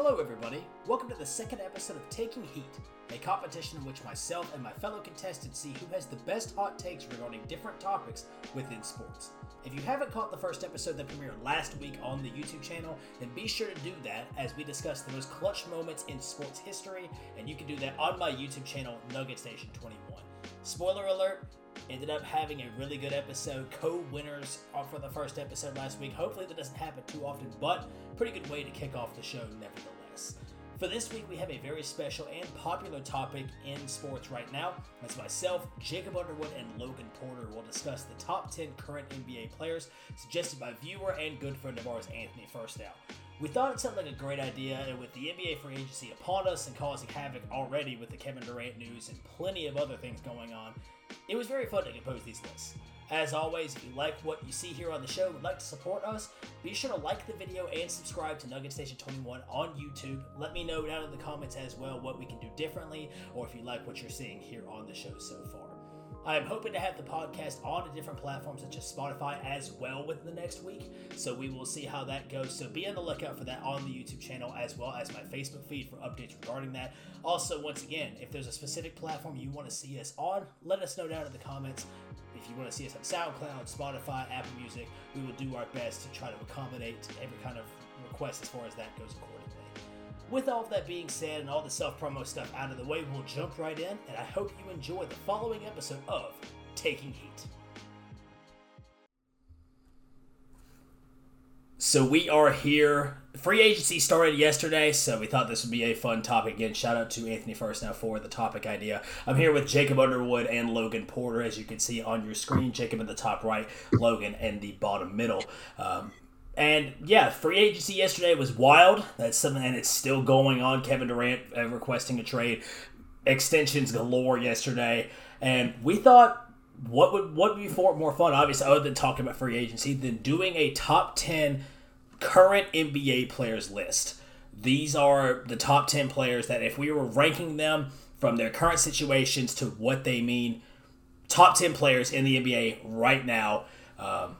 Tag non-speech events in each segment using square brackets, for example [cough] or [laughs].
Hello, everybody. Welcome to the second episode of Taking Heat, a competition in which myself and my fellow contestants see who has the best hot takes regarding different topics within sports. If you haven't caught the first episode that premiered last week on the YouTube channel, then be sure to do that as we discuss the most clutch moments in sports history, and you can do that on my YouTube channel, Nugget Station 21. Spoiler alert, ended up having a really good episode. Co-winners for the first episode last week. Hopefully that doesn't happen too often, but pretty good way to kick off the show nevertheless. For this week, we have a very special and popular topic in sports right now. As myself, Jacob Underwood, and Logan Porter will discuss the top 10 current NBA players suggested by viewer and good friend of ours, Anthony Firstow. We thought it sounded like a great idea, and with the NBA free agency upon us and causing havoc already with the Kevin Durant news and plenty of other things going on, it was very fun to compose these lists. As always, if you like what you see here on the show would like to support us, be sure to like the video and subscribe to Nugget Station 21 on YouTube. Let me know down in the comments as well what we can do differently or if you like what you're seeing here on the show so far. I am hoping to have the podcast on a different platform such as Spotify as well within the next week. So we will see how that goes. So be on the lookout for that on the YouTube channel as well as my Facebook feed for updates regarding that. Also, once again, if there's a specific platform you want to see us on, let us know down in the comments. If you want to see us on SoundCloud, Spotify, Apple Music, we will do our best to try to accommodate every kind of request as far as that goes accordingly. With all of that being said and all the self promo stuff out of the way, we'll jump right in, and I hope you enjoy the following episode of Taking Heat. So we are here. Free agency started yesterday, so we thought this would be a fun topic. Again, shout out to Anthony First now for the topic idea. I'm here with Jacob Underwood and Logan Porter, as you can see on your screen. Jacob in the top right, Logan in the bottom middle. Um, and yeah, free agency yesterday was wild. That's something, and it's still going on. Kevin Durant uh, requesting a trade, extensions galore yesterday, and we thought what would what would be for more fun, obviously, other than talking about free agency, than doing a top ten current NBA players list. These are the top ten players that if we were ranking them from their current situations to what they mean, top ten players in the NBA right now. Um,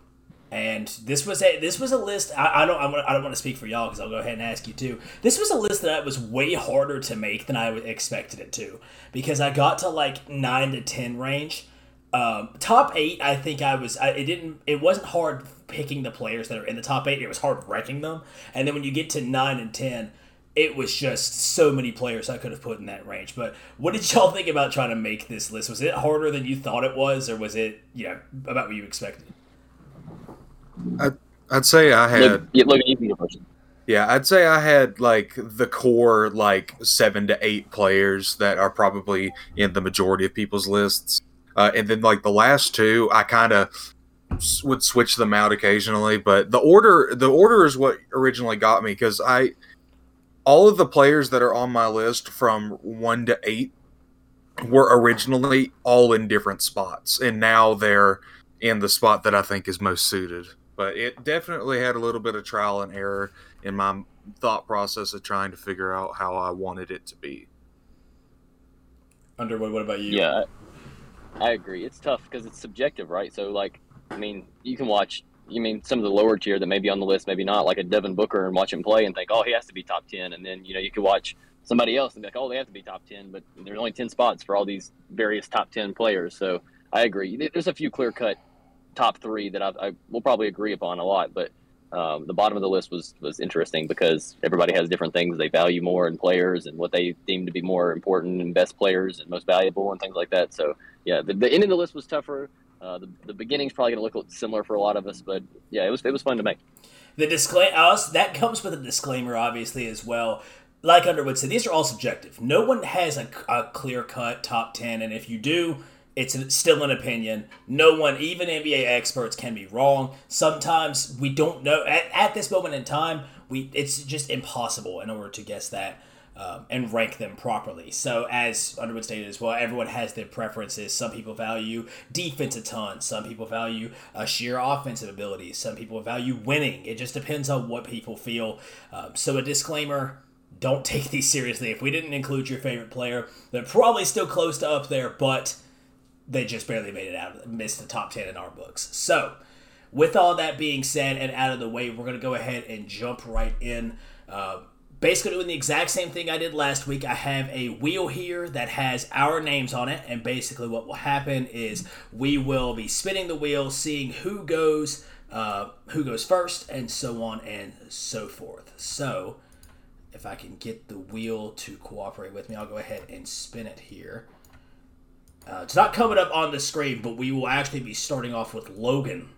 and this was a this was a list. I, I don't I don't want to speak for y'all because I'll go ahead and ask you too. This was a list that was way harder to make than I expected it to because I got to like nine to ten range. Um, top eight, I think I was. I, it didn't. It wasn't hard picking the players that are in the top eight. It was hard ranking them. And then when you get to nine and ten, it was just so many players I could have put in that range. But what did [laughs] y'all think about trying to make this list? Was it harder than you thought it was, or was it you know about what you expected? I'd, I'd say I had. Look, yeah, look, you person. Yeah, I'd say I had like the core like seven to eight players that are probably in the majority of people's lists, uh, and then like the last two, I kind of would switch them out occasionally. But the order, the order is what originally got me because I, all of the players that are on my list from one to eight were originally all in different spots, and now they're in the spot that I think is most suited but it definitely had a little bit of trial and error in my thought process of trying to figure out how I wanted it to be. Underwood, what about you? Yeah, I agree. It's tough because it's subjective, right? So, like, I mean, you can watch. You mean some of the lower tier that may be on the list, maybe not, like a Devin Booker, and watch him play and think, oh, he has to be top ten, and then you know you could watch somebody else and be like, oh, they have to be top ten, but there's only ten spots for all these various top ten players. So I agree. There's a few clear cut top three that I, I will probably agree upon a lot, but um, the bottom of the list was was interesting because everybody has different things they value more in players and what they deem to be more important and best players and most valuable and things like that. So yeah, the, the end of the list was tougher. Uh, the, the beginning's probably going to look similar for a lot of us, but yeah, it was it was fun to make. The disclaimer that comes with a disclaimer, obviously as well. Like Underwood said, these are all subjective. No one has a, a clear cut top ten, and if you do, it's still an opinion. No one, even NBA experts, can be wrong. Sometimes we don't know. At, at this moment in time, we it's just impossible in order to guess that um, and rank them properly. So, as Underwood stated as well, everyone has their preferences. Some people value defense a ton. Some people value a sheer offensive ability. Some people value winning. It just depends on what people feel. Um, so, a disclaimer don't take [laughs] these seriously. If we didn't include your favorite player, they're probably still close to up there, but they just barely made it out, missed the top 10 in our books. So, with all that being said and out of the way, we're going to go ahead and jump right in. Uh, basically doing the exact same thing I did last week. I have a wheel here that has our names on it, and basically what will happen is we will be spinning the wheel, seeing who goes uh, who goes first, and so on and so forth. So, if I can get the wheel to cooperate with me, I'll go ahead and spin it here. Uh, it's not coming up on the screen, but we will actually be starting off with Logan.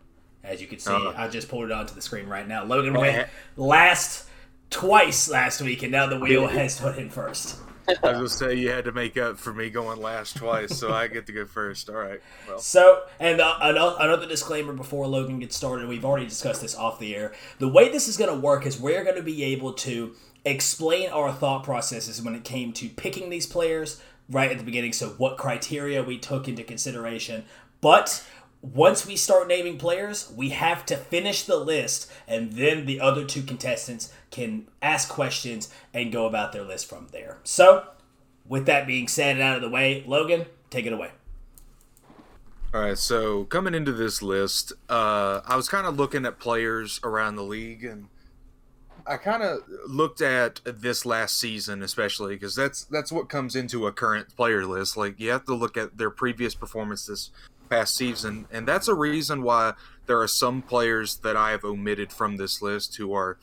As you can see, uh, I just pulled it onto the screen right now. Logan went last twice last week, and now the wheel has put in first. I was gonna say you had to make up for me going last twice, so I get to go first. All right. Well. So, and uh, another disclaimer before Logan gets started. We've already discussed this off the air. The way this is going to work is we're going to be able to explain our thought processes when it came to picking these players right at the beginning. So, what criteria we took into consideration, but once we start naming players, we have to finish the list, and then the other two contestants can ask questions and go about their list from there. So, with that being said and out of the way, Logan, take it away. All right, so coming into this list, uh, I was kind of looking at players around the league, and I kind of looked at this last season, especially because that's that's what comes into a current player list. Like you have to look at their previous performances past season, and that's a reason why there are some players that I have omitted from this list who are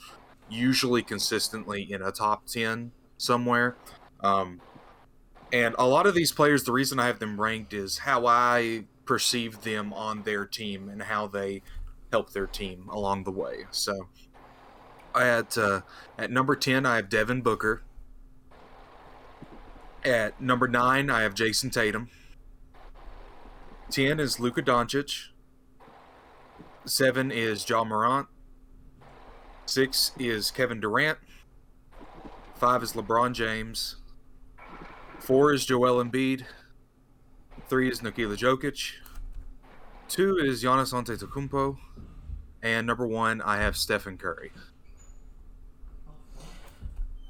usually consistently in a top 10 somewhere. Um, and a lot of these players, the reason I have them ranked is how I perceive them on their team and how they help their team along the way. So at uh, at number 10, I have Devin Booker. At number 9, I have Jayson Tatum. 10 is Luka Doncic. 7 is Ja Morant. 6 is Kevin Durant. 5 is LeBron James. 4 is Joel Embiid. 3 is Nikola Jokic. 2 is Giannis Antetokounmpo. And number 1, I have Stephen Curry.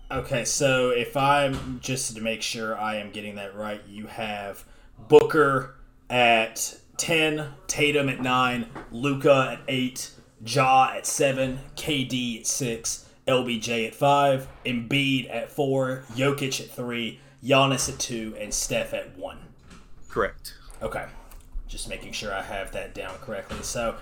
Okay, so if I'm just to make sure I am getting that right, you have Booker, at 10, Tatum at 9, Luka at 8, Ja at 7, KD at 6, LBJ at 5, Embiid at 4, Jokic at 3, Giannis at 2, and Steph at 1. Correct. Okay. Just making sure I have that down correctly. So,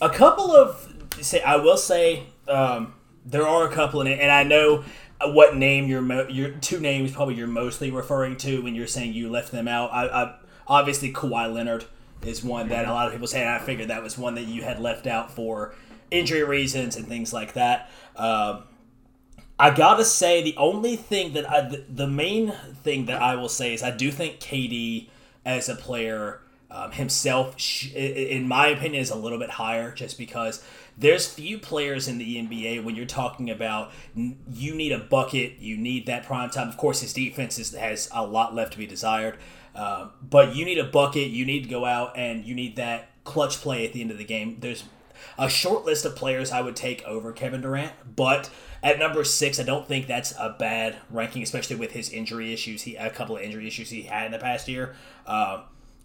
a couple of say I will say um, there are a couple in it, and I know what name you're mo- your two names probably you're mostly referring to when you're saying you left them out. I, I Obviously, Kawhi Leonard is one that a lot of people say, I figured that was one that you had left out for injury reasons and things like that. Um, I gotta say, the only thing that I, the, the, main thing that I will say is I do think KD as a player um, himself, in my opinion, is a little bit higher just because there's few players in the NBA when you're talking about you need a bucket, you need that prime time. Of course, his defense is, has a lot left to be desired. Uh, but you need a bucket. You need to go out and you need that clutch play at the end of the game. There's a short list of players I would take over Kevin Durant, but at number six, I don't think that's a bad ranking, especially with his injury issues. He a couple of injury issues he had in the past year. Uh,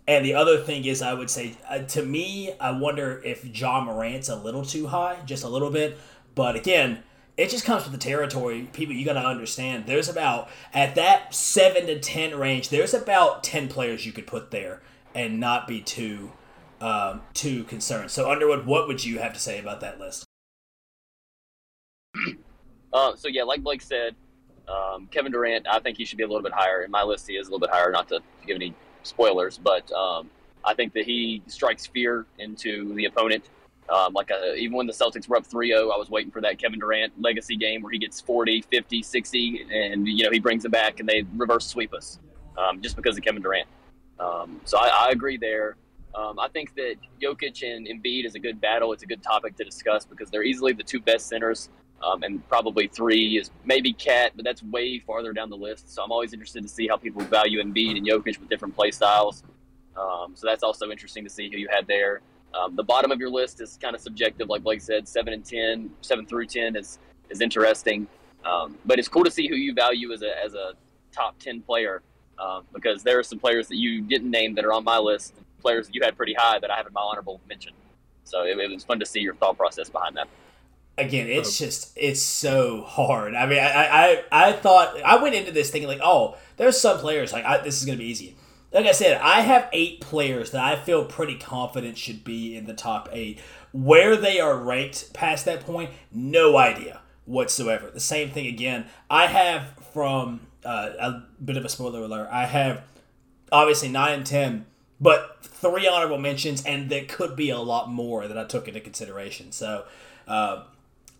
and the other thing is, I would say uh, to me, I wonder if Ja Morant's a little too high, just a little bit. But again, it just comes with the territory. People, you got to understand. There's about at that seven to ten range. There's about ten players you could put there and not be too um, too concerned. So Underwood, what would you have to say about that list? [clears throat] Uh, so yeah, like Blake said, um, Kevin Durant. I think he should be a little bit higher. In my list, he is a little bit higher. Not to give any spoilers, but um, I think that he strikes fear into the opponent. Um, like uh, even when the Celtics were up 3-0, I was waiting for that Kevin Durant legacy game where he gets 40, 50, 60, and you know he brings it back and they reverse sweep us um, just because of Kevin Durant. Um, so I, I, agree there. Um, I think that Jokic and Embiid is a good battle. It's a good topic to discuss because they're easily the two best centers, um, and probably three is maybe KAT, but that's way farther down the list. So I'm always interested to see how people value Embiid and Jokic with different play styles. Um, so that's also interesting to see who you had there. Um, the bottom of your list is kind of subjective, like Blake said. Seven and 10, seven through ten is is interesting, um, but it's cool to see who you value as a as a top ten player uh, because there are some players that you didn't name that are on my list, players that you had pretty high that I have in my honorable mention. So it, it was fun to see your thought process behind that. again, it's just it's so hard. I mean, I, I I thought I went into this thinking like, oh, there's some players like I, this is gonna be easy. Like I said, I have eight players that I feel pretty confident should be in the top eight. Where they are ranked past that point, no idea whatsoever. The same thing again. I have from uh, a bit of a spoiler alert. I have obviously nine and ten, but three honorable mentions, and there could be a lot more that I took into consideration. So. Uh,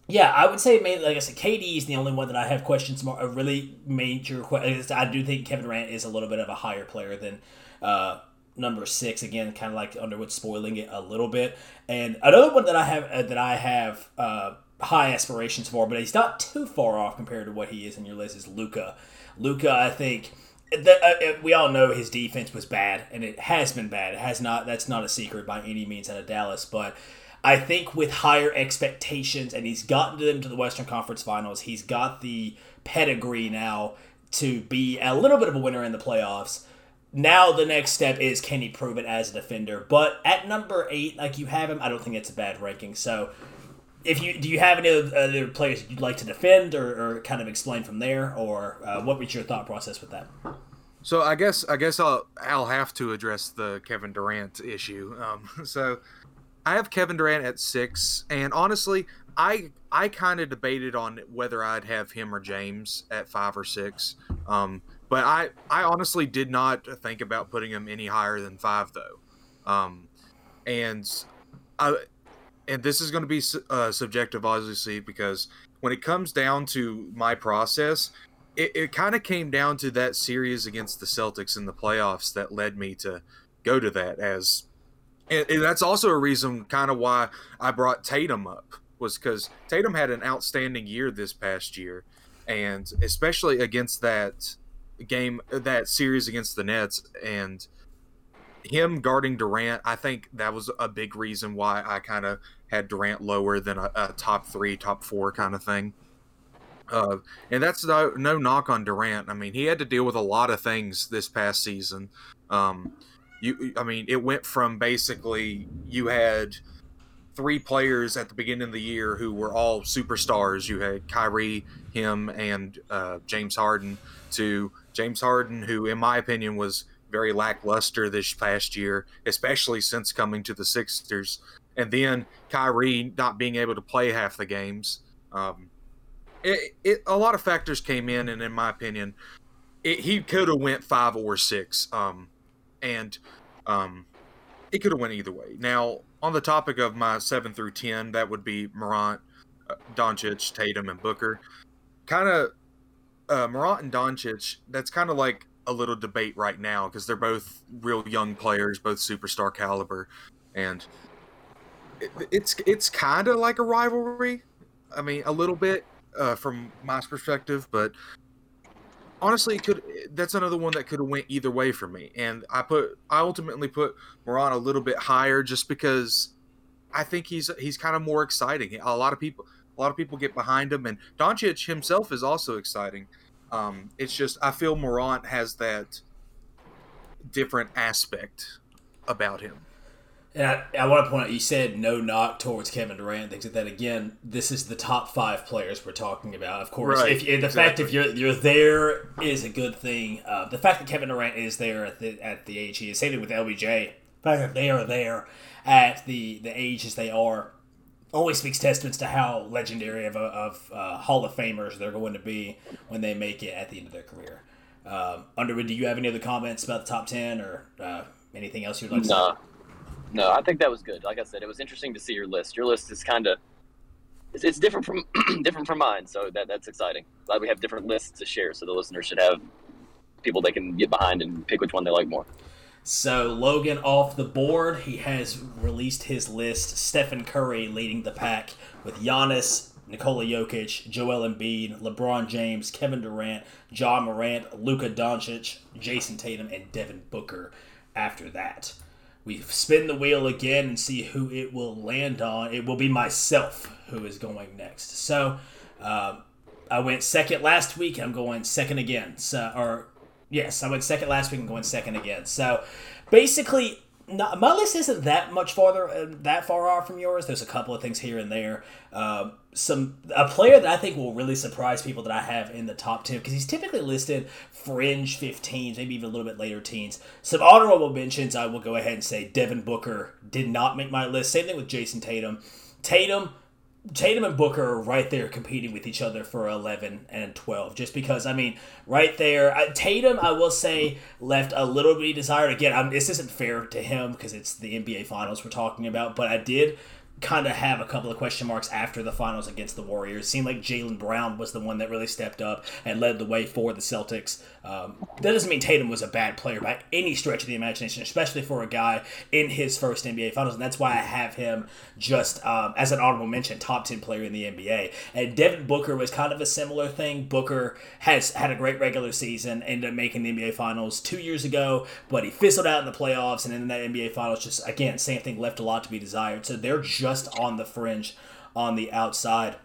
yeah, I would say mainly, like I said, KD is the only one that I have questions more. A really major question. I do think Kevin Durant is a little bit of a higher player than uh, number six. Again, kind of like Underwood spoiling it a little bit. And another one that I have uh, that I have uh, high aspirations for, but he's not too far off compared to what he is in your list. Is Luka. Luka, I think. The, uh, uh, we all know his defense was bad, and it has been bad. It has not. That's not a secret by any means out of Dallas, but I think with higher expectations, and he's gotten them to the Western Conference Finals, he's got the pedigree now to be a little bit of a winner in the playoffs. Now the next step is can he prove it as a defender? But at number eight, like you have him, I don't think it's a bad ranking. So, if you do you have any other players you'd like to defend or, or kind of explain from there, or uh, what was your thought process with that? So I guess I guess I'll I'll have to address the Kevin Durant issue. Um, [laughs] so I have Kevin Durant at six, and honestly, I I kind of debated on whether I'd have him or James at five or six. Um, but I I honestly did not think about putting him any higher than five though. Um, and I and this is going to be uh, subjective, obviously, because when it comes down to my process, it, it kind of came down to that series against the Celtics in the playoffs that led me to go to that as and, and that's also a reason kind of why I brought Tatum up was because Tatum had an outstanding year this past year, and especially against that game, that series against the Nets, and him guarding Durant, I think that was a big reason why I kind of had Durant lower than a, a, top three, top four kind of thing. Uh, and that's no, no knock on Durant. I mean, he had to deal with a lot of things this past season. Um, you I mean, it went from basically you had three players at the beginning of the year who were all superstars. You had Kyrie, him, and uh, James Harden. To James Harden, who, in my opinion, was very lackluster this past year, especially since coming to the Sixers. And then Kyrie not being able to play half the games. Um, it, it, a lot of factors came in, and in my opinion, it, he could have went five or six. Um, and um, it could have went either way. Now, on the topic of my seven through ten, that would be Morant, uh, Doncic, Tatum, and Booker. Kind of uh, Morant and Doncic. That's kind of like a little debate right now because they're both real young players, both superstar caliber, and it, it's it's kind of like a rivalry. I mean, a little bit uh, from my perspective, but honestly, could that's another one that could have went either way for me. And I put I ultimately put Moran a little bit higher just because I think he's he's kind of more exciting. A lot of people a lot of people get behind him, and Doncic himself is also exciting. Um, it's just I feel Morant has that different aspect about him. And I, I, want to point out, you said no knock towards Kevin Durant, things like that. Again, this is the top five players we're talking about. Of course, right, if, the exactly. fact if you're you're there is a good thing. Uh, the fact that Kevin Durant is there at the at the age he is, same with LBJ. The fact that they are there at the the ages they are always speaks testaments to how legendary of, of uh, Hall of Famers they're going to be when they make it at the end of their career. Um, Underwood, do you have any other comments about the top ten or uh, anything else you'd like to say? No, I think that was good. Like I said, it was interesting to see your list. Your list is kind of it's, it's, different from [clears throat] different from mine, so that that's exciting. Glad we have different lists to share, so the listeners should have people they can get behind and pick which one they like more. So Logan off the board. He has released his list. Stephen Curry leading the pack with Giannis, Nikola Jokic, Joel Embiid, LeBron James, Kevin Durant, Ja Morant, Luka Doncic, Jayson Tatum, and Devin Booker after that we spin the wheel again and see who it will land on. It will be myself who is going next. So uh, I went second last week. I'm going second again. So, or yes, I went second last week. I'm going second again. So basically, not, my list isn't that much farther uh, that far off from yours. There's a couple of things here and there. Um, some a player that I think will really surprise people that I have in the top ten because he's typically listed fringe 15s, maybe even a little bit later teens. Some honorable mentions. I will go ahead and say Devin Booker did not make my list. Same thing with Jayson Tatum. Tatum Tatum and Booker are right there competing with each other for 11 and 12. Just because, I mean, right there, Tatum, I will say, left a little bit desired. Again, I'm, this isn't fair to him because it's the NBA Finals we're talking about, but I did kind of have a couple of question marks after the finals against the Warriors. It seemed like Jaylen Brown was the one that really stepped up and led the way for the Celtics. Um, that doesn't mean Tatum was a bad player by any stretch of the imagination, especially for a guy in his first NBA Finals, and that's why I have him just um, as an honorable mention, top ten player in the NBA. And Devin Booker was kind of a similar thing. Booker has had a great regular season, ended up making the NBA Finals two years ago, but he fizzled out in the playoffs, and in that NBA Finals, just again, same thing, left a lot to be desired. So they're just just on the fringe on the outside.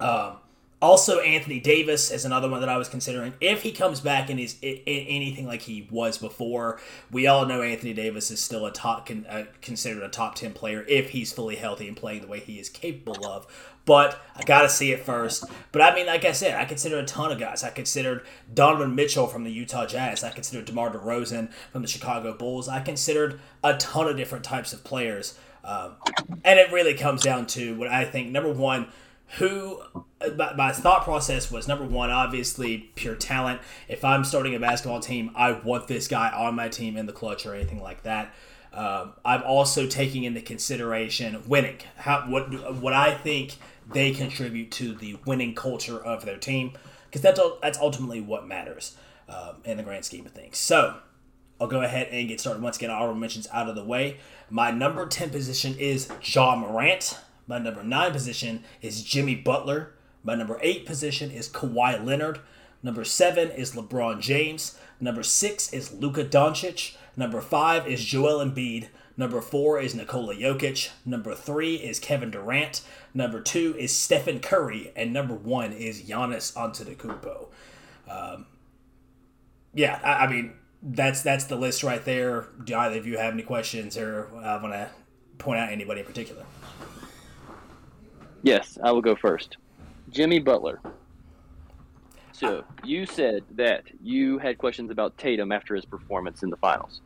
Um, also, Anthony Davis is another one that I was considering. If he comes back and he's anything like he was before, we all know Anthony Davis is still a top, uh, considered a top ten player if he's fully healthy and playing the way he is capable of. But I got to see it first. But I mean, like I said, I consider a ton of guys. I considered Donovan Mitchell from the Utah Jazz. I considered DeMar DeRozan from the Chicago Bulls. I considered a ton of different types of players. Um, and it really comes down to what I think. Number one, who my, my, thought process was number one, obviously pure talent. If I'm starting a basketball team, I want this guy on my team in the clutch or anything like that. Um, I'm also taking into consideration winning. How what what I think they contribute to the winning culture of their team, because that's that's ultimately what matters um, in the grand scheme of things. So I'll go ahead and get started. Once again, honorable mentions out of the way. My number 10 position is Ja Morant. My number 9 position is Jimmy Butler. My number 8 position is Kawhi Leonard. Number 7 is LeBron James. Number 6 is Luka Doncic. Number 5 is Joel Embiid. Number 4 is Nikola Jokic. Number 3 is Kevin Durant. Number 2 is Stephen Curry. And number 1 is Giannis Antetokounmpo. Um, yeah, I, I mean, that's that's the list right there. Do either of you have any questions or uh, I want to point out anybody in particular? Yes, I will go first. Jimmy Butler. So uh, you said that you had questions about Tatum after his performance in the finals.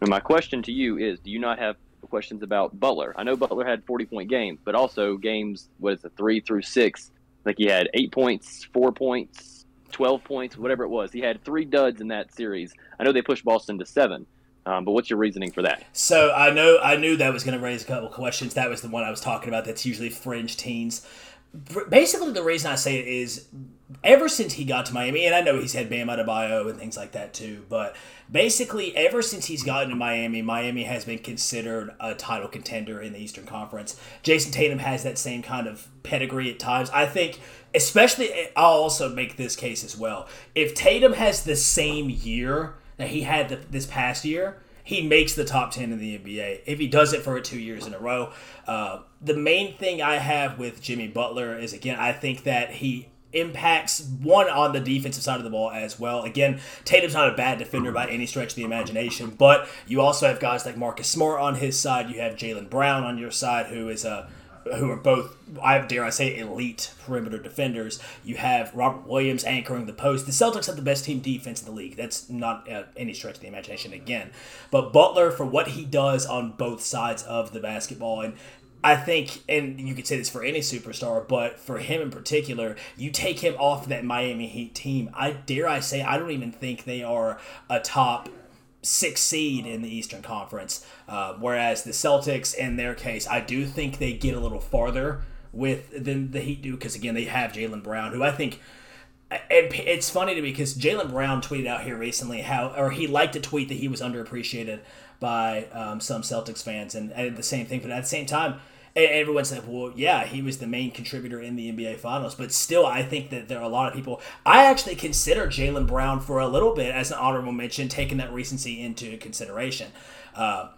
And my question to you is: Do you not have questions about Butler? I know Butler had forty-point games, but also games was it three through six? Like he had eight points, four points, 12 points, whatever it was. He had three duds in that series. I know they pushed Boston to seven. Um, but what's your reasoning for that? So I know I knew that was going to raise a couple questions. That was the one I was talking about. That's usually fringe teens. Basically, the reason I say it is ever since he got to Miami, and I know he's had Bam Adebayo and things like that too, but basically, ever since he's gotten to Miami, Miami has been considered a title contender in the Eastern Conference. Jayson Tatum has that same kind of pedigree at times. I think especially I'll also make this case as well. If Tatum has the same year that he had the, this past year, he makes the top 10 in the NBA. If he does it for two years in a row, uh, the main thing I have with Jimmy Butler is again, I think that he impacts one on the defensive side of the ball as well. Again, Tatum's not a bad defender by any stretch of the imagination, but you also have guys like Marcus Smart on his side. You have Jaylen Brown on your side, who is a who are both, I dare I say, elite perimeter defenders. You have Robert Williams anchoring the post. The Celtics have the best team defense in the league. That's not uh, any stretch of the imagination again. But Butler, for what he does on both sides of the basketball, and I think, and you could say this for any superstar, but for him in particular, you take him off that Miami Heat team. I dare I say, I don't even think they are a top six seed in the Eastern Conference. Uh, whereas the Celtics, in their case, I do think they get a little farther with than the Heat do because again they have Jaylen Brown, who I think. And it's funny to me because Jaylen Brown tweeted out here recently how, or he liked to tweet that he was underappreciated by um, some Celtics fans, and, and the same thing. But at the same time, and everyone's like, well, yeah, he was the main contributor in the NBA Finals. But still, I think that there are a lot of people. I actually consider Jaylen Brown for a little bit as an honorable mention, taking that recency into consideration. Uh,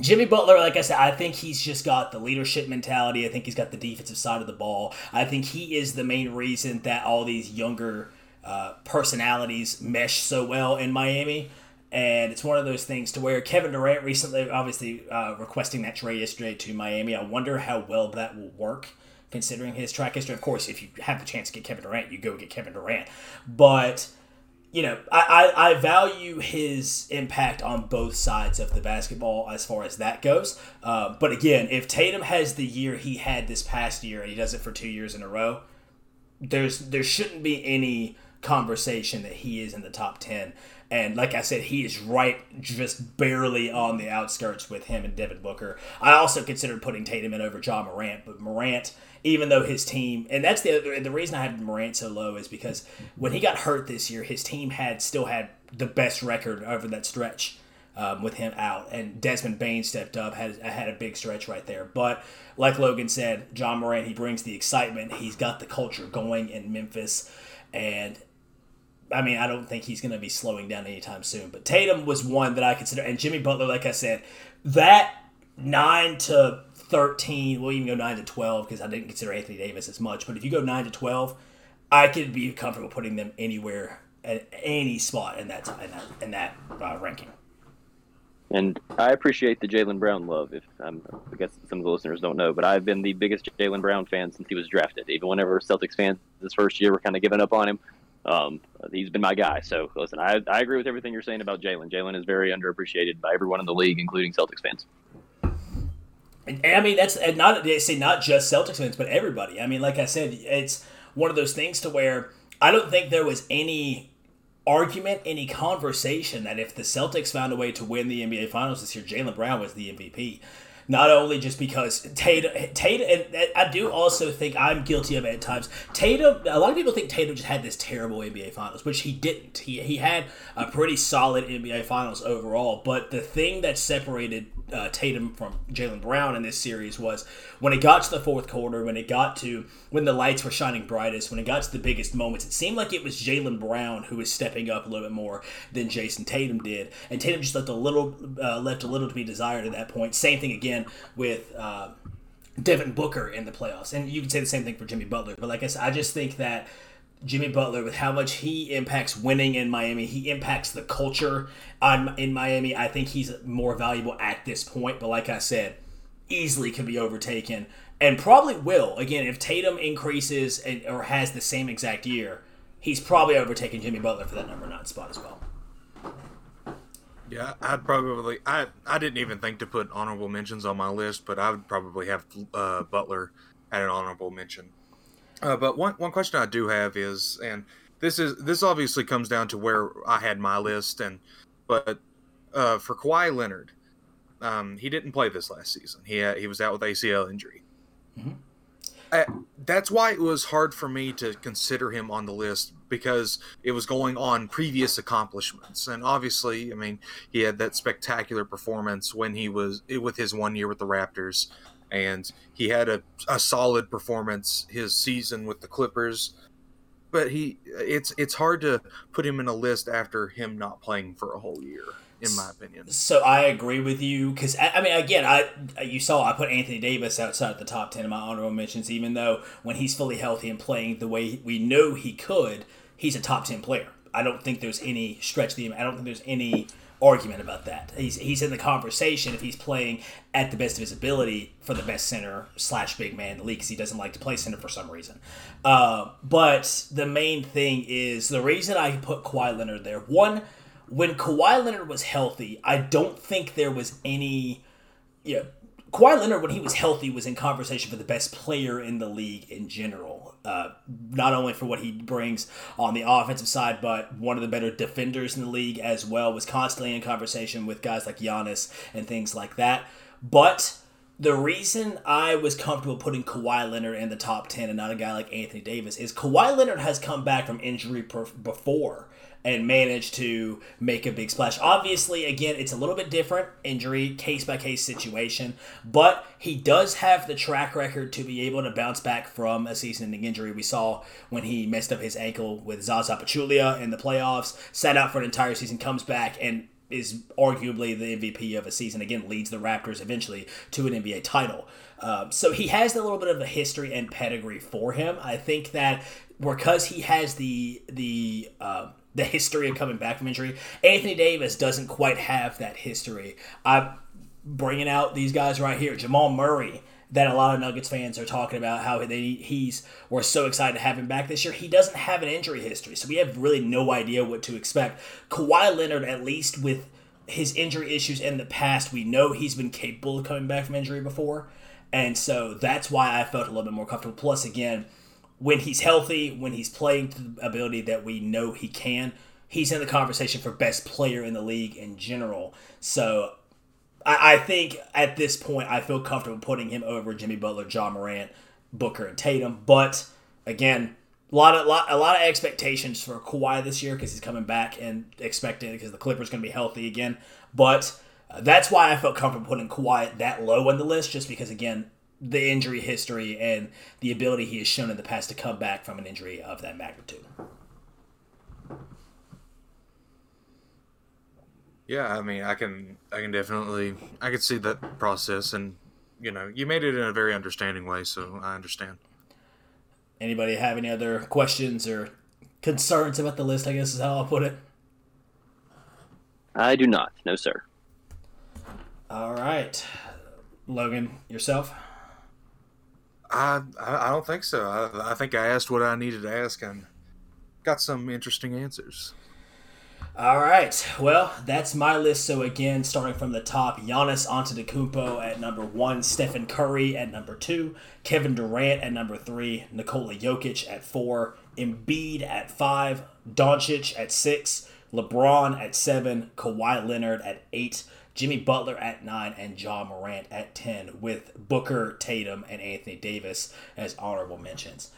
Jimmy Butler, like I said, I think he's just got the leadership mentality. I think he's got the defensive side of the ball. I think he is the main reason that all these younger uh, personalities mesh so well in Miami And it's one of those things to where Kevin Durant recently, obviously, uh, requesting that trade yesterday to Miami. I wonder how well that will work considering his track history. Of course, if you have the chance to get Kevin Durant, you go get Kevin Durant. But you know, I, I, I, value his impact on both sides of the basketball as far as that goes. Uh, but again, if Tatum has the year he had this past year and he does it for two years in a row, there's there shouldn't be any conversation that he is in the top ten. And like I said, he is right just barely on the outskirts with him and Devin Booker. I also considered putting Tatum in over Ja Morant, but Morant even though his team and that's the other, the reason I had Morant so low is because when he got hurt this year, his team had still had the best record over that stretch um, with him out, and Desmond Bane stepped up had had a big stretch right there. But like Logan said, Ja Morant he brings the excitement. He's got the culture going in Memphis, and I mean, I don't think he's going to be slowing down anytime soon. But Tatum was one that I consider, and Jimmy Butler, like I said, that nine to 13, we'll even go 9 to 12 because I didn't consider Anthony Davis as much. But if you go 9 to 12, I could be comfortable putting them anywhere at any spot in that in that, in that uh, ranking. And I appreciate the Jaylen Brown love. If um, I guess some of the listeners don't know, but I've been the biggest Jaylen Brown fan since he was drafted. Even whenever Celtics fans this first year were kind of giving up on him, um, he's been my guy. So listen, I, I agree with everything you're saying about Jaylen. Jaylen is very underappreciated by everyone in the league, including Celtics fans. And, I mean, that's and not they say not just Celtics fans, but everybody. I mean, like I said, it's one of those things to where I don't think there was any argument, any conversation that if the Celtics found a way to win the NBA Finals this year, Jaylen Brown was the MVP. Not only just because Tatum, Tatum, and I do also think I'm guilty of it at times. Tatum, a lot of people think Tatum just had this terrible NBA Finals, which he didn't. He, he had a pretty solid NBA Finals overall, but the thing that separated uh, Tatum from Jaylen Brown in this series was when it got to the fourth quarter, when it got to when the lights were shining brightest, when it got to the biggest moments, it seemed like it was Jaylen Brown who was stepping up a little bit more than Jayson Tatum did, and Tatum just left a little uh, left a little to be desired at that point. Same thing again with. Uh, Devin Booker in the playoffs, and you can say the same thing for Jimmy Butler. But like I said, I just think that Jimmy Butler with how much he impacts winning in Miami. He impacts the culture on, in Miami. I think he's more valuable at this point. But like I said, easily can be overtaken and probably will. Again, if Tatum increases and, or has the same exact year, he's probably overtaking Jimmy Butler for that number nine spot as well. Yeah, I'd probably I I didn't even think to put honorable mentions on my list, but I would probably have uh, Butler at an honorable mention. Uh, but one one question I do have is, and this is this obviously comes down to where I had my list, and but uh, for Kawhi Leonard, um, he didn't play this last season. He had, he was out with ACL injury. Mm-hmm. I, that's why it was hard for me to consider him on the list because it was going on previous accomplishments, and obviously, I mean, he had that spectacular performance when he was eh, with his one year with the Raptors and he had a, a solid performance his season with the Clippers. But he, it's it's hard to put him in a list after him not playing for a whole year, in my opinion. So I agree with you because I, I mean, again, I you saw I put Anthony Davis outside the top ten of my honorable mentions, even though when he's fully healthy and playing the way we know he could, he's a top ten player. I don't think there's any stretch the. I don't think there's any argument about that. He's he's in the conversation if he's playing at the best of his ability for the best center slash big man in the league because he doesn't like to play center for some reason. Uh, but the main thing is the reason I put Kawhi Leonard there. One, when Kawhi Leonard was healthy, I don't think there was any. Yeah, Kawhi Leonard, when he was healthy, was in conversation for the best player in the league in general. Uh, not only for what he brings on the offensive side, but one of the better defenders in the league as well. Was constantly in conversation with guys like Giannis and things like that. But the reason I was comfortable putting Kawhi Leonard in the top 10 and not a guy like Anthony Davis is Kawhi Leonard has come back from injury per- before and managed to make a big splash. Obviously, again, it's a little bit different injury, case by case situation, but he does have the track record to be able to bounce back from a season ending injury. We saw when he messed up his ankle with Zaza Pachulia in the playoffs, sat out for an entire season, comes back, and is arguably the MVP of a season. Again, leads the Raptors eventually to an NBA title. Um, so he has a little bit of a history and pedigree for him. I think that because he has the the uh, the history of coming back from injury. Anthony Davis doesn't quite have that history. I'm bringing out these guys right here. Jamal Murray, that a lot of Nuggets fans are talking about how they he's we're so excited to have him back this year. He doesn't have an injury history, so we have really no idea what to expect. Kawhi Leonard, at least with his injury issues in the past, we know he's been capable of coming back from injury before. And so that's why I felt a little bit more comfortable. Plus, again, when he's healthy, when he's playing to the ability that we know he can, he's in the conversation for best player in the league in general. So I, I think at this point, I feel comfortable putting him over Jimmy Butler, Ja Morant, Booker, and Tatum. But again, a lot of lot, a lot of expectations for Kawhi this year because he's coming back and expecting because the Clippers going to be healthy again. But uh, that's why I felt comfortable putting Kawhi that low on the list, just because again the injury history and the ability he has shown in the past to come back from an injury of that magnitude. Yeah, I mean, I can, I can definitely, I can see that process, and you know, you made it in a very understanding way, so I understand. Anybody have any other questions or concerns about the list? I guess is how I'll put it. I do not. No, sir. All right, Logan, yourself. I I don't think so. I, I think I asked what I needed to ask and got some interesting answers. All right. Well, that's my list. So again, starting from the top, Giannis Antetokounmpo at number one, Stephen Curry at number two, Kevin Durant at number three, Nikola Jokic at four, Embiid at five, Doncic at six, LeBron at seven, Kawhi Leonard at eight, Jimmy Butler at nine, and Ja Morant at ten, with Booker, Tatum, and Anthony Davis as honorable mentions.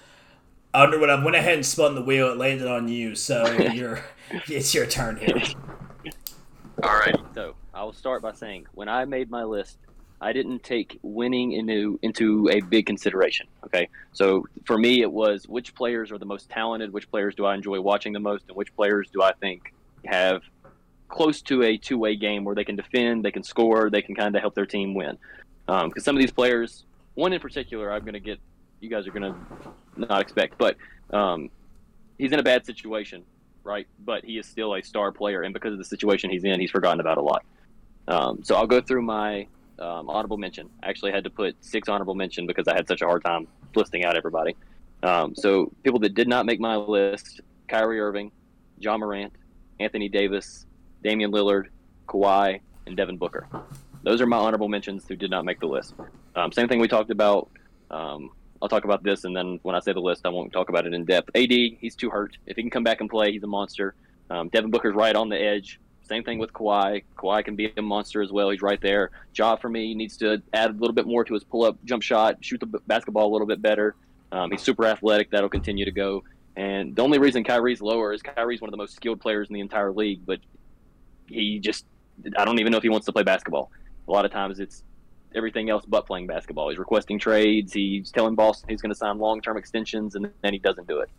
Underwood, I went ahead and spun the wheel, it landed on you. So [laughs] you're it's your turn here. All right. So I will start by saying when I made my list, I didn't take winning into into a big consideration. Okay. So for me, it was which players are the most talented, which players do I enjoy watching the most, and which players do I think have close to a two way game where they can defend, they can score, they can kind of help their team win. Because um, some of these players, one in particular, I'm going to get, you guys are going to not expect, but um, he's in a bad situation right? But he is still a star player, and because of the situation he's in, he's forgotten about a lot. Um, so I'll go through my um, honorable mention. I actually had to put six honorable mention because I had such a hard time listing out everybody. Um, so people that did not make my list: Kyrie Irving, Ja Morant, Anthony Davis, Damian Lillard, Kawhi, and Devin Booker. Those are my honorable mentions who did not make the list. Um, same thing we talked about um, I'll talk about this, and then when I say the list, I won't talk about it in depth. AD, he's too hurt. If he can come back and play, he's a monster. Um, Devin Booker's right on the edge. Same thing with Kawhi. Kawhi can be a monster as well. He's right there. Ja, for me, needs to add a little bit more to his pull up jump shot, shoot the basketball a little bit better. Um, he's super athletic. That'll continue to go. And the only reason Kyrie's lower is Kyrie's one of the most skilled players in the entire league, but he just, I don't even know if he wants to play basketball. A lot of times it's everything else but playing basketball. He's requesting trades. He's telling Boston he's going to sign long term extensions, and then he doesn't do it.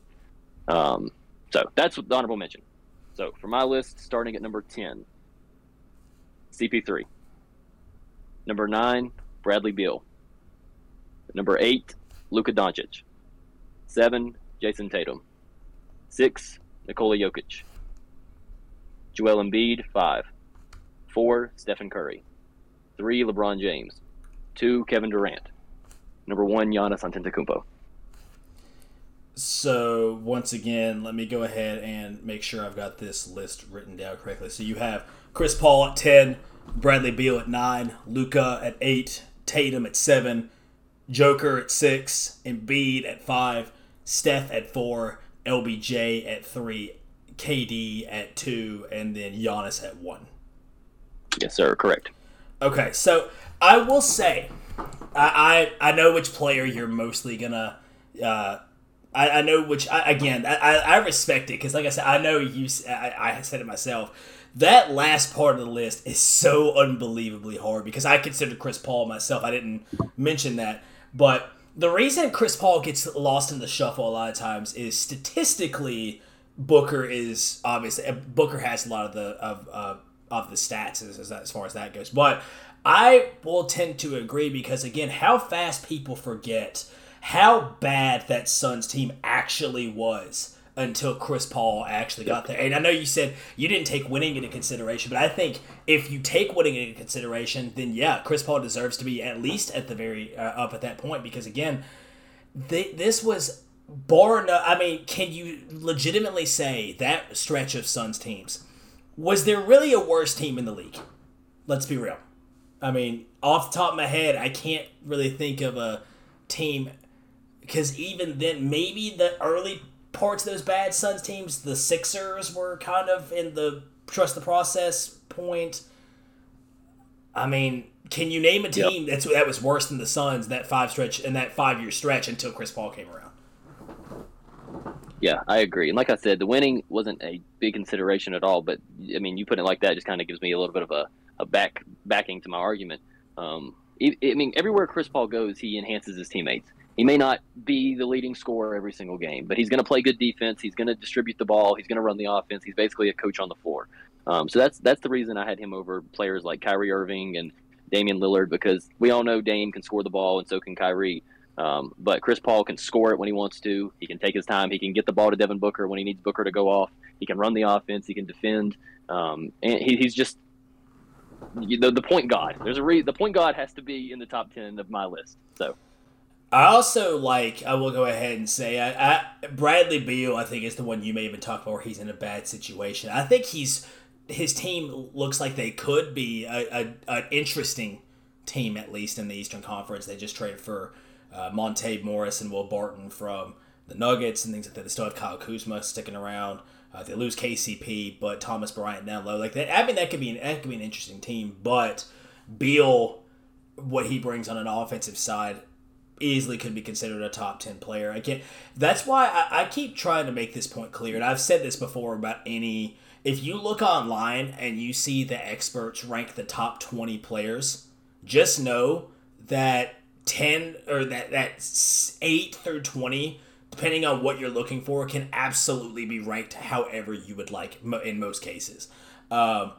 Um, so that's the honorable mention. So for my list, starting at number 10, CP3. Number 9, Bradley Beal. Number 8, Luka Doncic. 7, Jayson Tatum. 6, Nikola Jokic. Joel Embiid, 5. 4, Stephen Curry. 3, LeBron James. Two, Kevin Durant. Number one, Giannis Antetokounmpo. So once again, let me go ahead and make sure I've got this list written down correctly. So you have Chris Paul at ten, Bradley Beal at nine, Luka at eight, Tatum at seven, Joker at six, Embiid at five, Steph at four, LBJ at three, KD at two, and then Giannis at one. Yes, sir. Correct. Okay, so I will say, I I, I know which player you're mostly gonna. Uh, I, I know which I, again I, I respect it because like I said I know you I, I said it myself that last part of the list is so unbelievably hard because I consider Chris Paul myself I didn't mention that but the reason Chris Paul gets lost in the shuffle a lot of times is statistically Booker is obviously Booker has a lot of the of uh, of the stats as, as, far as that goes but I will tend to agree because again, how fast people forget how bad that Suns team actually was until Chris Paul actually got there. And I know you said you didn't take winning into consideration, but I think if you take winning into consideration, then yeah, Chris Paul deserves to be at least at the very uh, up at that point because again, they, this was born. Uh, I mean, can you legitimately say that stretch of Suns teams was there really a worse team in the league? Let's be real. I mean, off the top of my head, I can't really think of a team because even then, maybe the early parts of those bad Suns teams, the Sixers were kind of in the trust the process point. I mean, can you name a team yep. that's that was worse than the Suns that five stretch and that five year stretch until Chris Paul came around? Yeah, I agree. And like I said, the winning wasn't a big consideration at all. But I mean, you put it like that, just kind of gives me a little bit of a, a back backing to my argument. Um, I mean, everywhere Chris Paul goes, he enhances his teammates. He may not be the leading scorer every single game, but he's going to play good defense. He's going to distribute the ball. He's going to run the offense. He's basically a coach on the floor. Um, so that's that's the reason I had him over players like Kyrie Irving and Damian Lillard because we all know Dame can score the ball and so can Kyrie. Um, but Chris Paul can score it when he wants to. He can take his time. He can get the ball to Devin Booker when he needs Booker to go off. He can run the offense. He can defend. Um, and he, he's just the, the point guard. There's a re- the point guard has to be in the top ten of my list. So. I also like. I will go ahead and say, I, I Bradley Beal. I think is the one you may even talk about. Where he's in a bad situation. I think he's his team looks like they could be a, a an interesting team at least in the Eastern Conference. They just traded for uh, Morris and Will Barton from the Nuggets and things like that. They still have Kyle Kuzma sticking around. Uh, they lose KCP, but Thomas Bryant low. Like that, I mean, that could be an that could be an interesting team. But Beal, what he brings on an offensive side, easily could be considered a top ten player. I can't. That's why I, I keep trying to make this point clear, and I've said this before about any. If you look online and you see the experts rank the top twenty players, just know that ten or that that eight through twenty depending on what you're looking for, can absolutely be ranked however you would like in most cases. Um,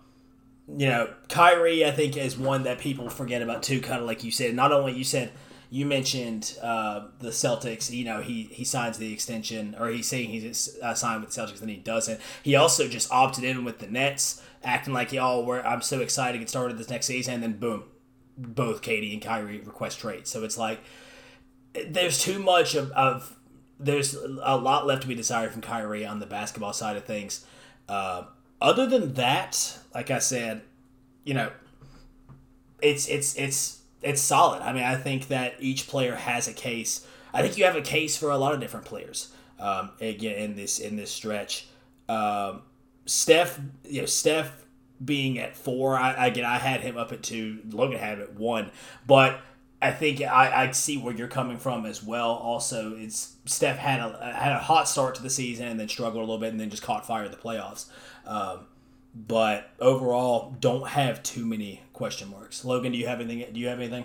you know, Kyrie, I think, is one that people forget about too. Kind of like you said, not only you said you mentioned uh, the Celtics. You know, he he signs the extension, or he's saying he's uh, signed with the Celtics, and he doesn't. He also just opted in with the Nets, acting like y'all were. I'm so excited to get started this next season, and then boom, both KD and Kyrie request trade. So it's like there's too much of, of there's a lot left to be desired from Kyrie on the basketball side of things. Uh, other than that, like I said, you know, it's it's it's it's solid. I mean, I think that each player has a case. I think you have a case for a lot of different players. Um, again, in this in this stretch, um, Steph, you know, Steph being at four. I again, I had him up at two. Logan had him at one, but I think I, I see where you're coming from as well. Also, it's Steph had a had a hot start to the season and then struggled a little bit and then just caught fire in the playoffs. Um, but overall, don't have too many question marks. Logan, do you have anything? Do you have anything?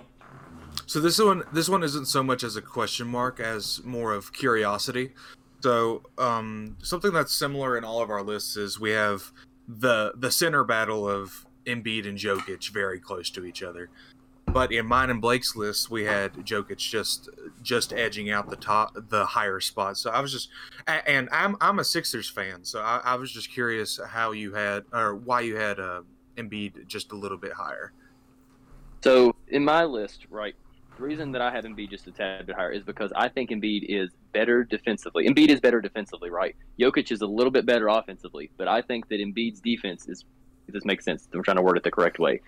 So this one, this one isn't so much as a question mark as more of curiosity. So um, something that's similar in all of our lists is we have the the center battle of Embiid and Jokic very close to each other. But in mine and Blake's list, we had Jokic just just edging out the top, the higher spot. So I was just, and I'm I'm a Sixers fan, so I, I was just curious how you had or why you had uh, Embiid just a little bit higher. So in my list, right, the reason that I have Embiid just a tad bit higher is because I think Embiid is better defensively. Embiid is better defensively, right? Jokic is a little bit better offensively, but I think that Embiid's defense is. If this makes sense, I'm trying to word it the correct way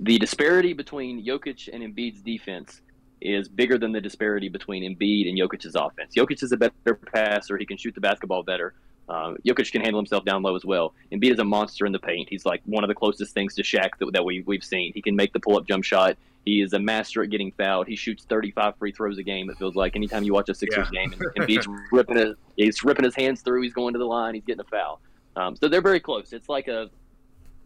the disparity between Jokic and Embiid's defense is bigger than the disparity between Embiid and Jokic's offense. Jokic is a better passer; he can shoot the basketball better. Uh, Jokic can handle himself down low as well. Embiid is a monster in the paint. He's like one of the closest things to Shaq that, that we, we've seen. He can make the pull-up jump shot. He is a master at getting fouled. He shoots 35 free throws a game. It feels like anytime you watch a Sixers yeah. game, and Embiid's [laughs] ripping his, he's ripping his hands through. He's going to the line. He's getting a foul. Um, so they're very close. It's like a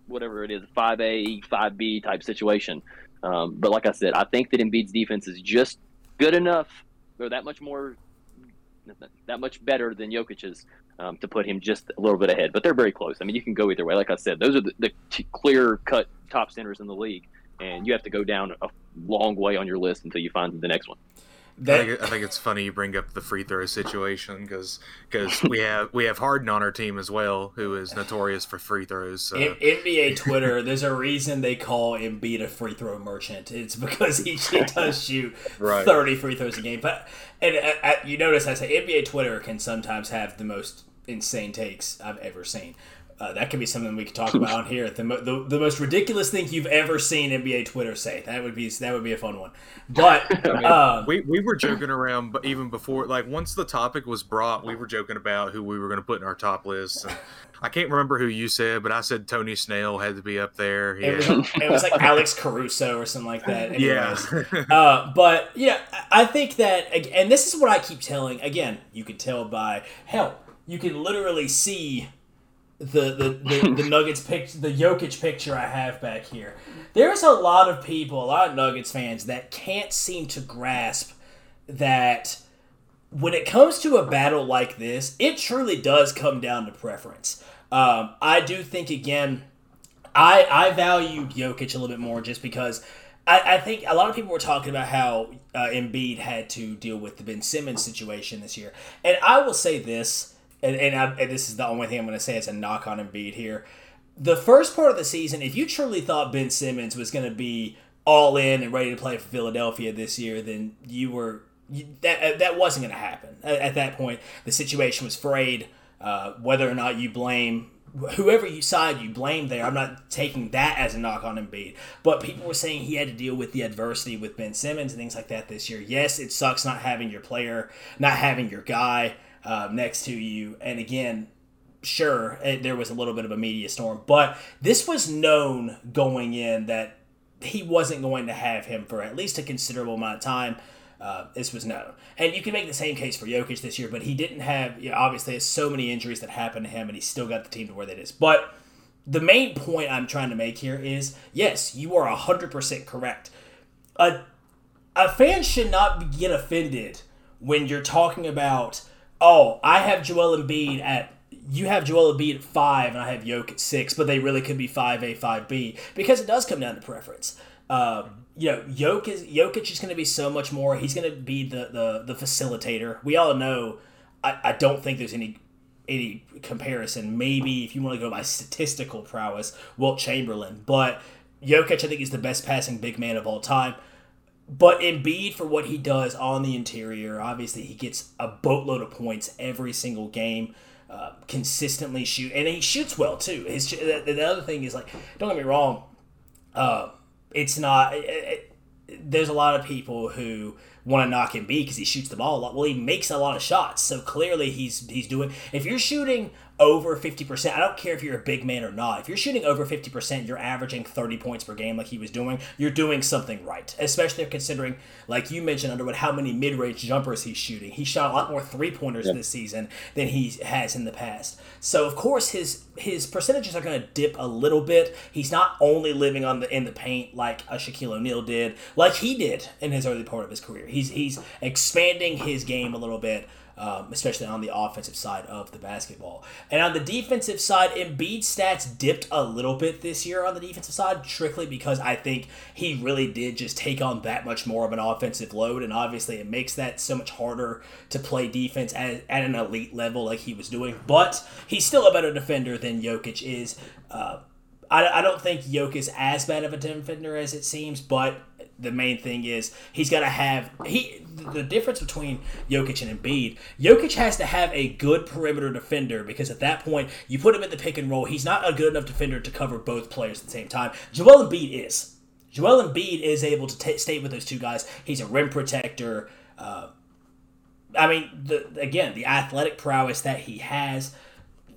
whatever it is, five A, five B type situation. Um, but like I said, I think that Embiid's defense is just good enough, or that much more, that much better than Jokic's um, to put him just a little bit ahead. But they're very close. I mean, you can go either way. Like I said, those are the, the clear cut top centers in the league, and you have to go down a long way on your list until you find the next one. That, I, think, I, think, it's funny you bring up the free throw situation because because we have we have Harden on our team as well, who is notorious for free throws. So. In, NBA Twitter, there's a reason they call Embiid a free throw merchant. It's because he, he does shoot right. 30 free throws a game. But and uh, uh you notice I say NBA Twitter can sometimes have the most insane takes I've ever seen. Uh, that could be something we could talk [laughs] about on here. The, the, the most ridiculous thing you've ever seen NBA Twitter say. That would be that would be a fun one. But [laughs] I mean, uh, we we were joking around, but even before, like once the topic was brought, we were joking about who we were going to put in our top list. And I can't remember who you said, but I said Tony Snell had to be up there. It, was, it was, like Alex [laughs] Caruso or something like that. Anyways. Yeah. uh, but yeah, I think that, and this is what I keep telling. Again, you can tell by hell, you can literally see the the, the, the [laughs] Nuggets picture, the Jokic picture I have back here. There's a lot of people, a lot of Nuggets fans that can't seem to grasp that when it comes to a battle like this, it truly does come down to preference. Um, I do think again, I I value Jokic a little bit more just because I, I think a lot of people were talking about how uh, Embiid had to deal with the Ben Simmons situation this year, and I will say this and and, I, and this is the only thing I'm going to say as a knock on Embiid here. The first part of the season, if you truly thought Ben Simmons was going to be all in and ready to play for Philadelphia this year, then you were you, that uh, that wasn't going to happen. At, at, that point, the situation was frayed. Uh, whether or not you blame whoever you side you blame there, I'm not taking that as a knock on Embiid. But people were saying he had to deal with the adversity with Ben Simmons and things like that this year. Yes, it sucks not having your player, not having your guy uh, next to you. And again, sure, it, there was a little bit of a media storm, but this was known going in that he wasn't going to have him for at least a considerable amount of time. Uh, this was known. And you can make the same case for Jokic this year, but he didn't have, you know, obviously, so many injuries that happened to him, and he still got the team to where that is. But the main point I'm trying to make here is yes, you are 100% correct. A, a fan should not get offended when you're talking about oh, I have Joel Embiid at you have Joel Embiid at five and I have Yoke at six, but they really could be five A, five B because it does come down to preference. Um, you know, Yoke is Jokic is going to be so much more. He's going to be the, the the facilitator. We all know. I, I don't think there's any any comparison. Maybe if you want to go by statistical prowess, Wilt Chamberlain, but Jokic I think is the best passing big man of all time. But Embiid, for what he does on the interior, obviously he gets a boatload of points every single game. Uh, consistently shoot, and he shoots well too. His the, the other thing is like, don't get me wrong, uh, it's not. It, it, there's a lot of people who want to knock him because he shoots the ball a lot. Well, he makes a lot of shots, so clearly he's he's doing. If you're shooting over 50%, I don't care if you're a big man or not. If you're shooting over 50%, you're averaging 30 points per game like he was doing, you're doing something right. Especially considering, like you mentioned, Underwood, how many mid range jumpers he's shooting. He shot a lot more three pointers yep. this season than he has in the past. So, of course, his his percentages are going to dip a little bit. He's not only living on the in the paint like a Shaquille O'Neal did, like he did in his early part of his career. He's, he's expanding his game a little bit um, especially on the offensive side of the basketball. And on the defensive side, Embiid's stats dipped a little bit this year on the defensive side, strictly because I think he really did just take on that much more of an offensive load, and obviously it makes that so much harder to play defense at, at an elite level like he was doing. But he's still a better defender than Jokic is. Uh, I, I don't think Jokic is as bad of a defender as it seems, but the main thing is he's got to have he the difference between Jokic and Embiid. Jokic has to have a good perimeter defender because at that point you put him in the pick and roll. He's not a good enough defender to cover both players at the same time. Joel Embiid is. Joel Embiid is able to t- stay with those two guys. He's a rim protector. Uh, I mean, the, again, the athletic prowess that he has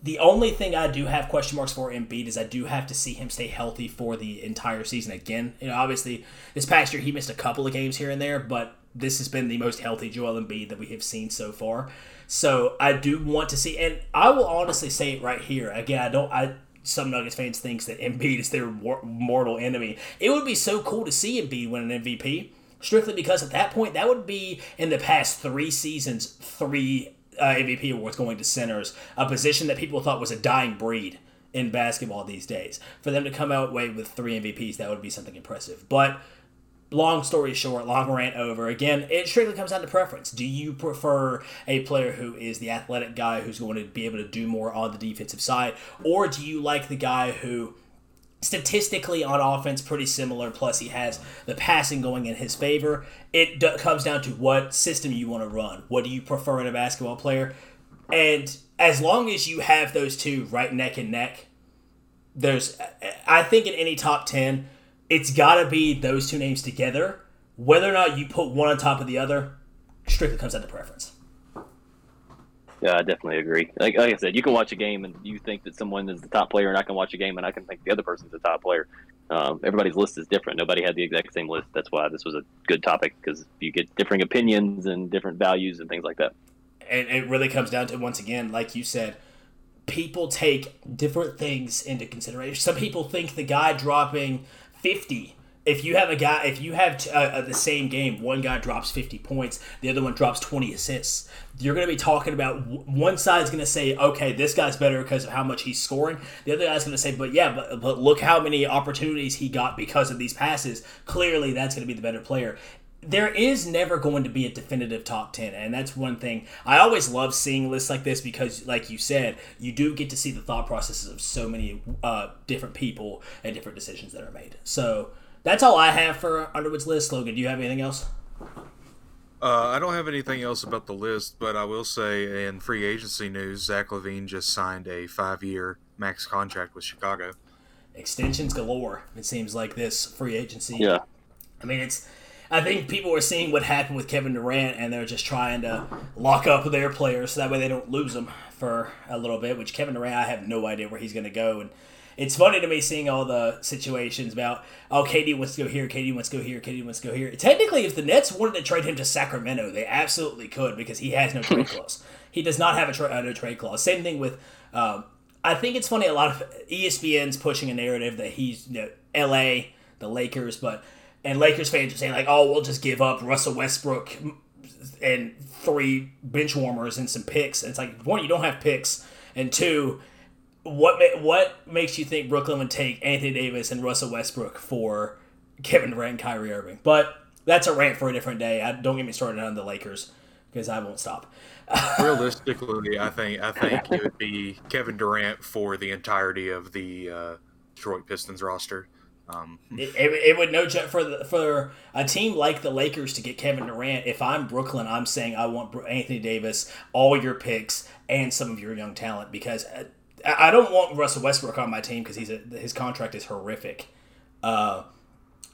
the only thing I do have question marks for Embiid is I do have to see him stay healthy for the entire season again. You know, obviously this past year he missed a couple of games here and there, but this has been the most healthy Joel Embiid that we have seen so far. So I do want to see, and I will honestly say it right here. Again, I don't. I some Nuggets fans thinks that Embiid is their mortal enemy. It would be so cool to see Embiid win an MVP. Strictly because at that point, that would be in the past three seasons, three uh, MVP awards going to centers, a position that people thought was a dying breed in basketball these days. For them to come out way with three MVPs, that would be something impressive. But long story short, long rant over. Again, it strictly comes down to preference. Do you prefer a player who is the athletic guy who's going to be able to do more on the defensive side, or do you like the guy who statistically on offense pretty similar plus he has the passing going in his favor. It d- comes down to what system you want to run. What do you prefer in a basketball player? And as long as you have those two right neck and neck there's i think in any top 10 it's got to be those two names together. Whether or not you put one on top of the other strictly comes down to preference Yeah, I definitely agree. Like, like I said, you can watch a game and you think that someone is the top player, and I can watch a game and I can think the other person's the top player. Um, everybody's list is different. Nobody had the exact same list. That's why this was a good topic because you get differing opinions and different values and things like that. and it really comes down to once again, like you said, people take different things into consideration. Some people think the guy dropping fifty. If you have a guy, if you have t- uh, uh, the same game, one guy drops fifty points, the other one drops twenty assists. You're going to be talking about one side's going to say, okay, this guy's better because of how much he's scoring. The other guy's going to say, but yeah, but but look how many opportunities he got because of these passes. Clearly, that's going to be the better player there is never going to be a definitive top 10 and that's one thing i always love seeing lists like this because like you said you do get to see the thought processes of so many uh, different people and different decisions that are made so that's all i have for underwood's list logan do you have anything else Uh, I don't have anything else about the list, but I will say in free agency news, Zach LaVine just signed a five-year max contract with Chicago. extensions galore it seems like this free agency Yeah. I mean, it's. I think people are seeing what happened with Kevin Durant, and they're just trying to lock up their players so that way they don't lose them for a little bit. Which Kevin Durant, I have no idea where he's going to go, and it's funny to me seeing all the situations about oh, KD wants to go here, KD wants to go here, KD wants to go here. Technically, if the Nets wanted to trade him to Sacramento, they absolutely could because he has no trade [laughs] clause. He does not have a tra- uh, no trade clause. Same thing with. Um, I think it's funny. A lot of ESPN's pushing a narrative that he's you know, L.A. the Lakers, but and Lakers fans are saying like, oh, we'll just give up Russell Westbrook and three bench warmers and some picks. And it's like one, you don't have picks, and two, what ma- what makes you think Brooklyn would take Anthony Davis and Russell Westbrook for Kevin Durant and Kyrie Irving? But that's a rant for a different day. I, don't get me started on the Lakers because I won't stop. [laughs] Realistically, I think I think it would be Kevin Durant for the entirety of the uh, Detroit Pistons roster. Um, It, it, it would no joke for the, for a team like the Lakers to get Kevin Durant. If I'm Brooklyn, I'm saying I want Anthony Davis, all your picks, and some of your young talent because uh, I don't want Russell Westbrook on my team because he's a, his contract is horrific. Uh,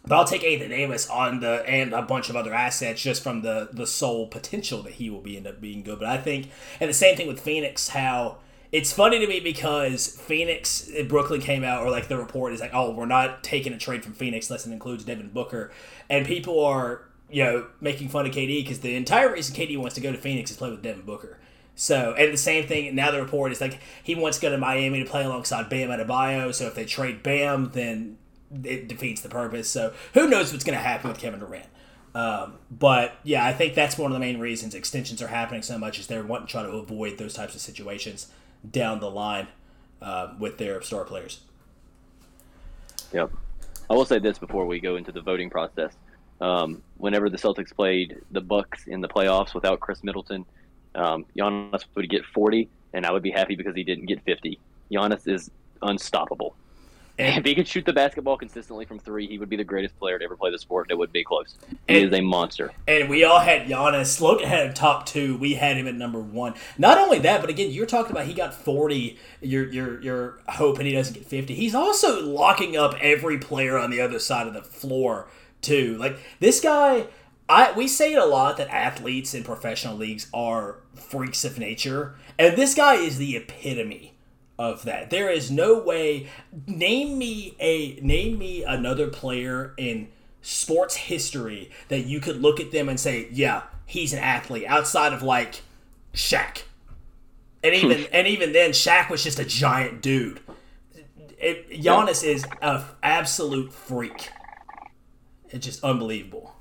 but I'll take Anthony Davis on the and a bunch of other assets just from the the sole potential that he will be end up being good. But I think and the same thing with Phoenix, how it's funny to me because Phoenix Brooklyn came out or like the report is like, oh, we're not taking a trade from Phoenix unless it includes Devin Booker, and people are you know making fun of KD because the entire reason KD wants to go to Phoenix is play with Devin Booker. So, and the same thing now the report is like he wants to go to Miami to play alongside Bam Adebayo. So if they trade Bam, then it defeats the purpose. So who knows what's going to happen with Kevin Durant? Um, but yeah, I think that's one of the main reasons extensions are happening so much is they're wanting to try to avoid those types of situations down the line uh, with their star players. Yep. I will say this before we go into the voting process. Um, whenever the Celtics played the Bucks in the playoffs without Khris Middleton, um, Giannis would get 40, and I would be happy because he didn't get 50. Giannis is unstoppable. And- if he could shoot the basketball consistently from three, he would be the greatest player to ever play the sport, and it would be close. He And- is a monster. And we all had Giannis. Logan had him top two. We had him at number one. Not only that, but again, you're talking about he got 40. You're you're you're hoping he doesn't get 50. He's also locking up every player on the other side of the floor too. Like this guy, I we say it a lot that athletes in professional leagues are freaks of nature, and this guy is the epitome of that. There is no way. Name me a name me another player in sports history that you could look at them and say, yeah, he's an athlete outside of like Shaq. And even [laughs] and even then, Shaq was just a giant dude. It, Giannis is a absolute freak. It's just unbelievable.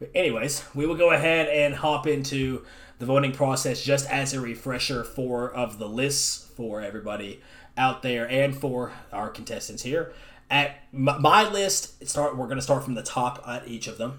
But anyways, we will go ahead and hop into the voting process just as a refresher for of the lists for everybody out there and for our contestants here. At my list, start. We're going to start from the top at each of them.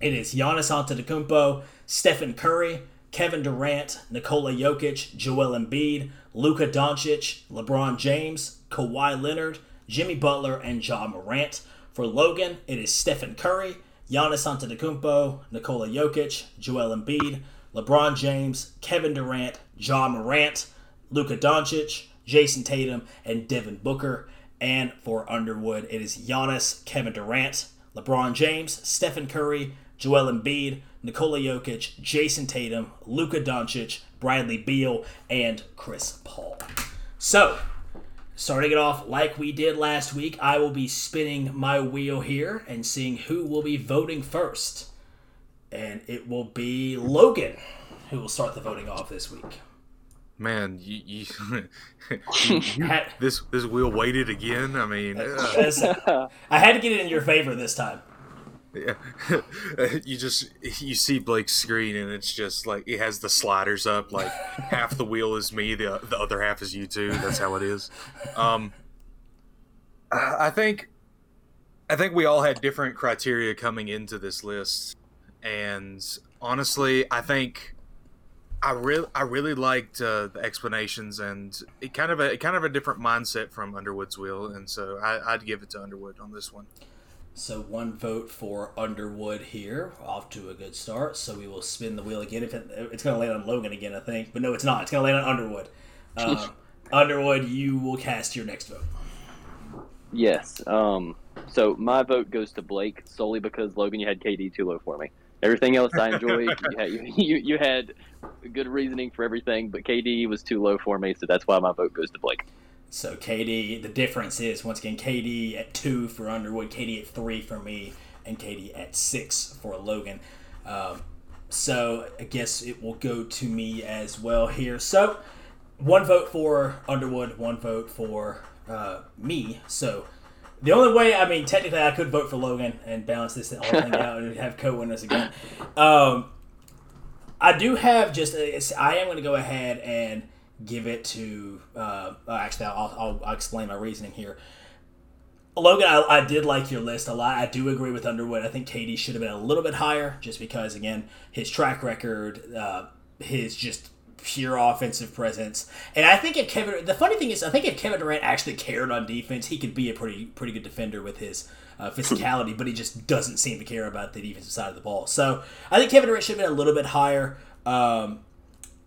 It is Giannis Antetokounmpo, Stephen Curry, Kevin Durant, Nikola Jokic, Joel Embiid, Luka Doncic, LeBron James, Kawhi Leonard, Jimmy Butler, and Ja Morant. For Logan, it is Stephen Curry, Giannis Antetokounmpo, Nikola Jokic, Joel Embiid, LeBron James, Kevin Durant, Ja Morant, Luka Doncic, Jayson Tatum, and Devin Booker. And for Underwood, it is Giannis, Kevin Durant, LeBron James, Stephen Curry, Joel Embiid, Nikola Jokic, Jayson Tatum, Luka Doncic, Bradley Beal, and Chris Paul. So, starting it off like we did last week, I will be spinning my wheel here and seeing who will be voting first. And it will be Logan who will start the voting off this week. Man, you, you, [laughs] you, you this this wheel weighted again. I mean, uh. I had to get it in your favor this time. Yeah, [laughs] you just you see Blake's screen and it's just like it has the sliders up. Like half the wheel is me, the the other half is you two. That's how it is. Um, I think, I think we all had different criteria coming into this list, and honestly, I think I really I really liked uh, the explanations and it kind of a kind of a different mindset from Underwood's wheel, and so I, I'd give it to Underwood on this one. So one vote for Underwood here, off to a good start. So we will spin the wheel again. If it, it's going to land on Logan again, I think, but no, it's not. It's going to land on Underwood. Um, [laughs] Underwood, you will cast your next vote. Yes. Um, so my vote goes to Blake solely because Logan, you had KD too low for me. Everything else I enjoyed. [laughs] you, had, [laughs] you, you had good reasoning for everything, but KD was too low for me, so that's why my vote goes to Blake. So KD, the difference is once again KD at two for Underwood, KD at three for me, and KD at six for Logan. Um, so I guess it will go to me as well here. So one vote for Underwood, one vote for uh, me. So the only way, I mean, technically, I could vote for Logan and balance this whole thing out and have co-winners again. [laughs] Um, I do have just, I am going to go ahead and give it to. Uh, actually, I'll, I'll, I'll, explain my reasoning here. Logan, I, I, did like your list a lot. I do agree with Underwood. I think KD should have been a little bit higher, just because again his track record, uh, his just pure offensive presence, and I think if Kevin, the funny thing is, I think if Kevin Durant actually cared on defense, he could be a pretty pretty good defender with his uh, physicality, but he just doesn't seem to care about the defensive side of the ball. So I think Kevin Durant should have been a little bit higher. Um,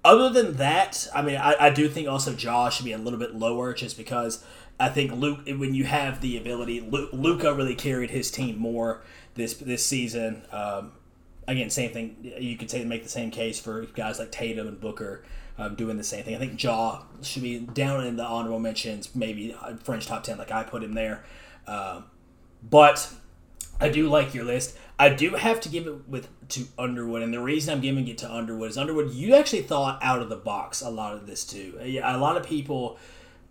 other than that, I mean, I, I do think also Josh should be a little bit lower just because I think Luke, when you have the ability, Luka really carried his team more this this season. Um, again, same thing. You could say make the same case for guys like Tatum and Booker um, doing the same thing. I think Ja should be down in the honorable mentions, maybe French top ten, like I put him there. Um, but I do like your list. I do have to give it with to Underwood, and the reason I'm giving it to Underwood is Underwood. You actually thought out of the box a lot of this too. A lot of people,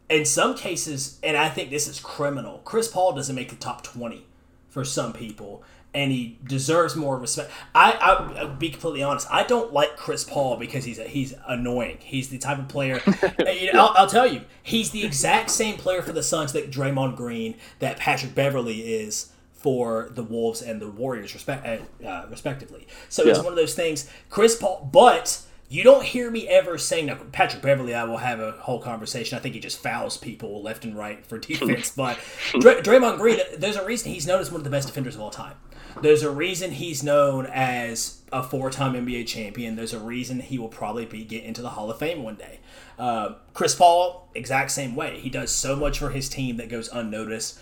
in some cases, and I think this is criminal. Chris Paul doesn't make the top twenty for some people, and he deserves more respect. I, I will be completely honest. I don't like Chris Paul because he's a, he's annoying. He's the type of player. [laughs] you know, I'll, I'll, tell you, he's the exact same player for the Suns that Draymond Green, that Patrick Beverley is for the Wolves and the Warriors, respect, uh, uh, respectively. So yeah. it's one of those things. Chris Paul, but you don't hear me ever saying now. Patrick Beverley. I will have a whole conversation. I think he just fouls people left and right for [laughs] defense. but Dray- Draymond Green, there's a reason he's known as one of the best defenders of all time. There's a reason he's known as a four-time NBA champion. There's a reason he will probably be get into the Hall of Fame one day. Uh, Chris Paul, exact same way. He does so much for his team that goes unnoticed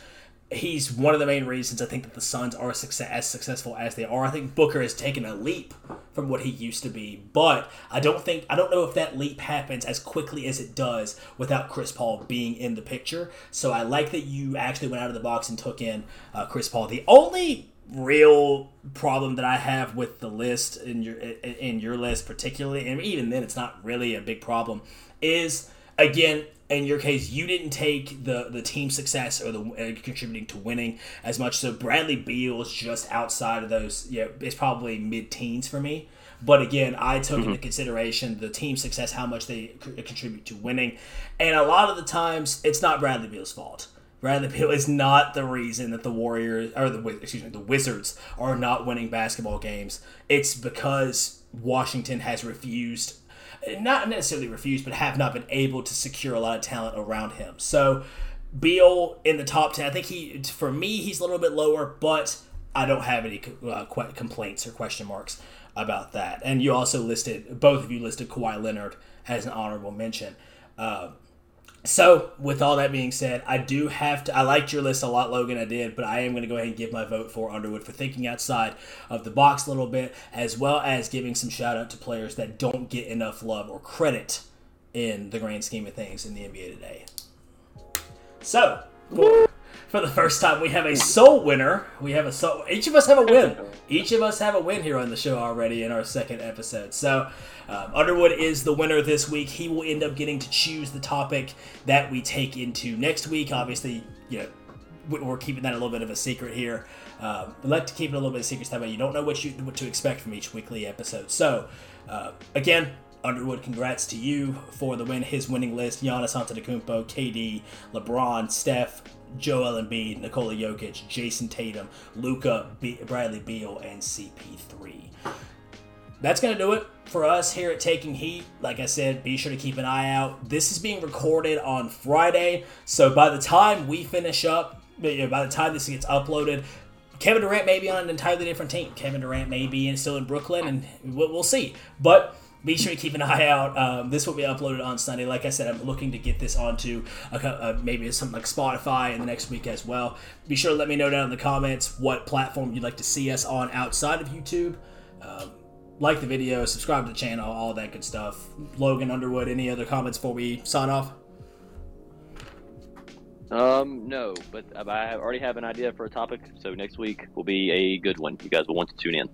he's one of the main reasons I think that the Suns are success, as successful as they are. I think Booker has taken a leap from what he used to be, but I don't think I don't know if that leap happens as quickly as it does without Chris Paul being in the picture. So I like that you actually went out of the box and took in uh, Chris Paul. The only real problem that I have with the list in your in your list particularly, and even then it's not really a big problem, is again in your case, you didn't take the the team success or the uh, contributing to winning as much. So Bradley Beal is just outside of those. Yeah, it's probably mid teens for me. But again, I took mm-hmm. into consideration the team success, how much they contribute to winning, and a lot of the times it's not Bradley Beal's fault. Bradley Beal is not the reason that the Warriors or the excuse me the Wizards are not winning basketball games. It's because Washington has refused, not necessarily refused, but have not been able to secure a lot of talent around him. So Beal in the top ten, I think he for me he's a little bit lower, but I don't have any uh, complaints or question marks about that. And you also listed both of you listed Kawhi Leonard as an honorable mention. Uh, so, with all that being said, I do have to. I liked your list a lot, Logan. I did, but I am going to go ahead and give my vote for Underwood for thinking outside of the box a little bit, as well as giving some shout out to players that don't get enough love or credit in the grand scheme of things in the NBA today. So, for the first time, we have a sole winner. We have a soul. Each of us have a win. Each of us have a win here on the show already in our second episode. So. Um, Underwood is the winner this week. He will end up getting to choose the topic that we take into next week. Obviously, you know, we're keeping that a little bit of a secret here. Um, like to keep it a little bit of a secret that way you don't know what you what to expect from each weekly episode. So, uh, again, Underwood, congrats to you for the win. His winning list: Giannis Antetokounmpo, KD, LeBron, Steph, Joel Embiid, Nikola Jokic, Jayson Tatum, Luka, Bradley Beal, and CP3 that's to do it for us here at Taking Heat. Like I said, be sure to keep an eye out. This is being recorded on Friday, so by the time we finish up, by the time this gets uploaded, Kevin Durant may be on an entirely different team. Kevin Durant may be in, still in Brooklyn, and we'll, see. But be sure to keep an eye out. Um, this will be uploaded on Sunday. Like I said, I'm looking to get this onto a, a, maybe something like Spotify in the next week as well. Be sure to let me know down in the comments what platform you'd like to see us on outside of YouTube. Um, like the video, subscribe to the channel, all that good stuff. Logan Underwood, any other comments before we sign off? Um, no, but I already have an idea for a topic, so next week will be a good one. You guys will want to tune in.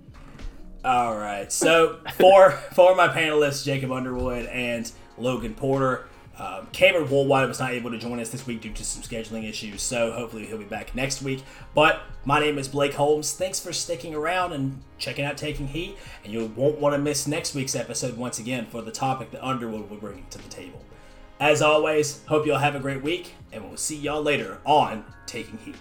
All right. So for for my panelists, Jacob Underwood and Logan Porter, um, Cameron Woolwhite was not able to join us this week due to some scheduling issues, so hopefully he'll be back next week. But my name is Blake Holmes. Thanks for sticking around and checking out Taking Heat, and you won't want to miss next week's episode once again for the topic that Underwood will bring to the table. As always, hope you all have a great week, and we'll see y'all later on Taking Heat.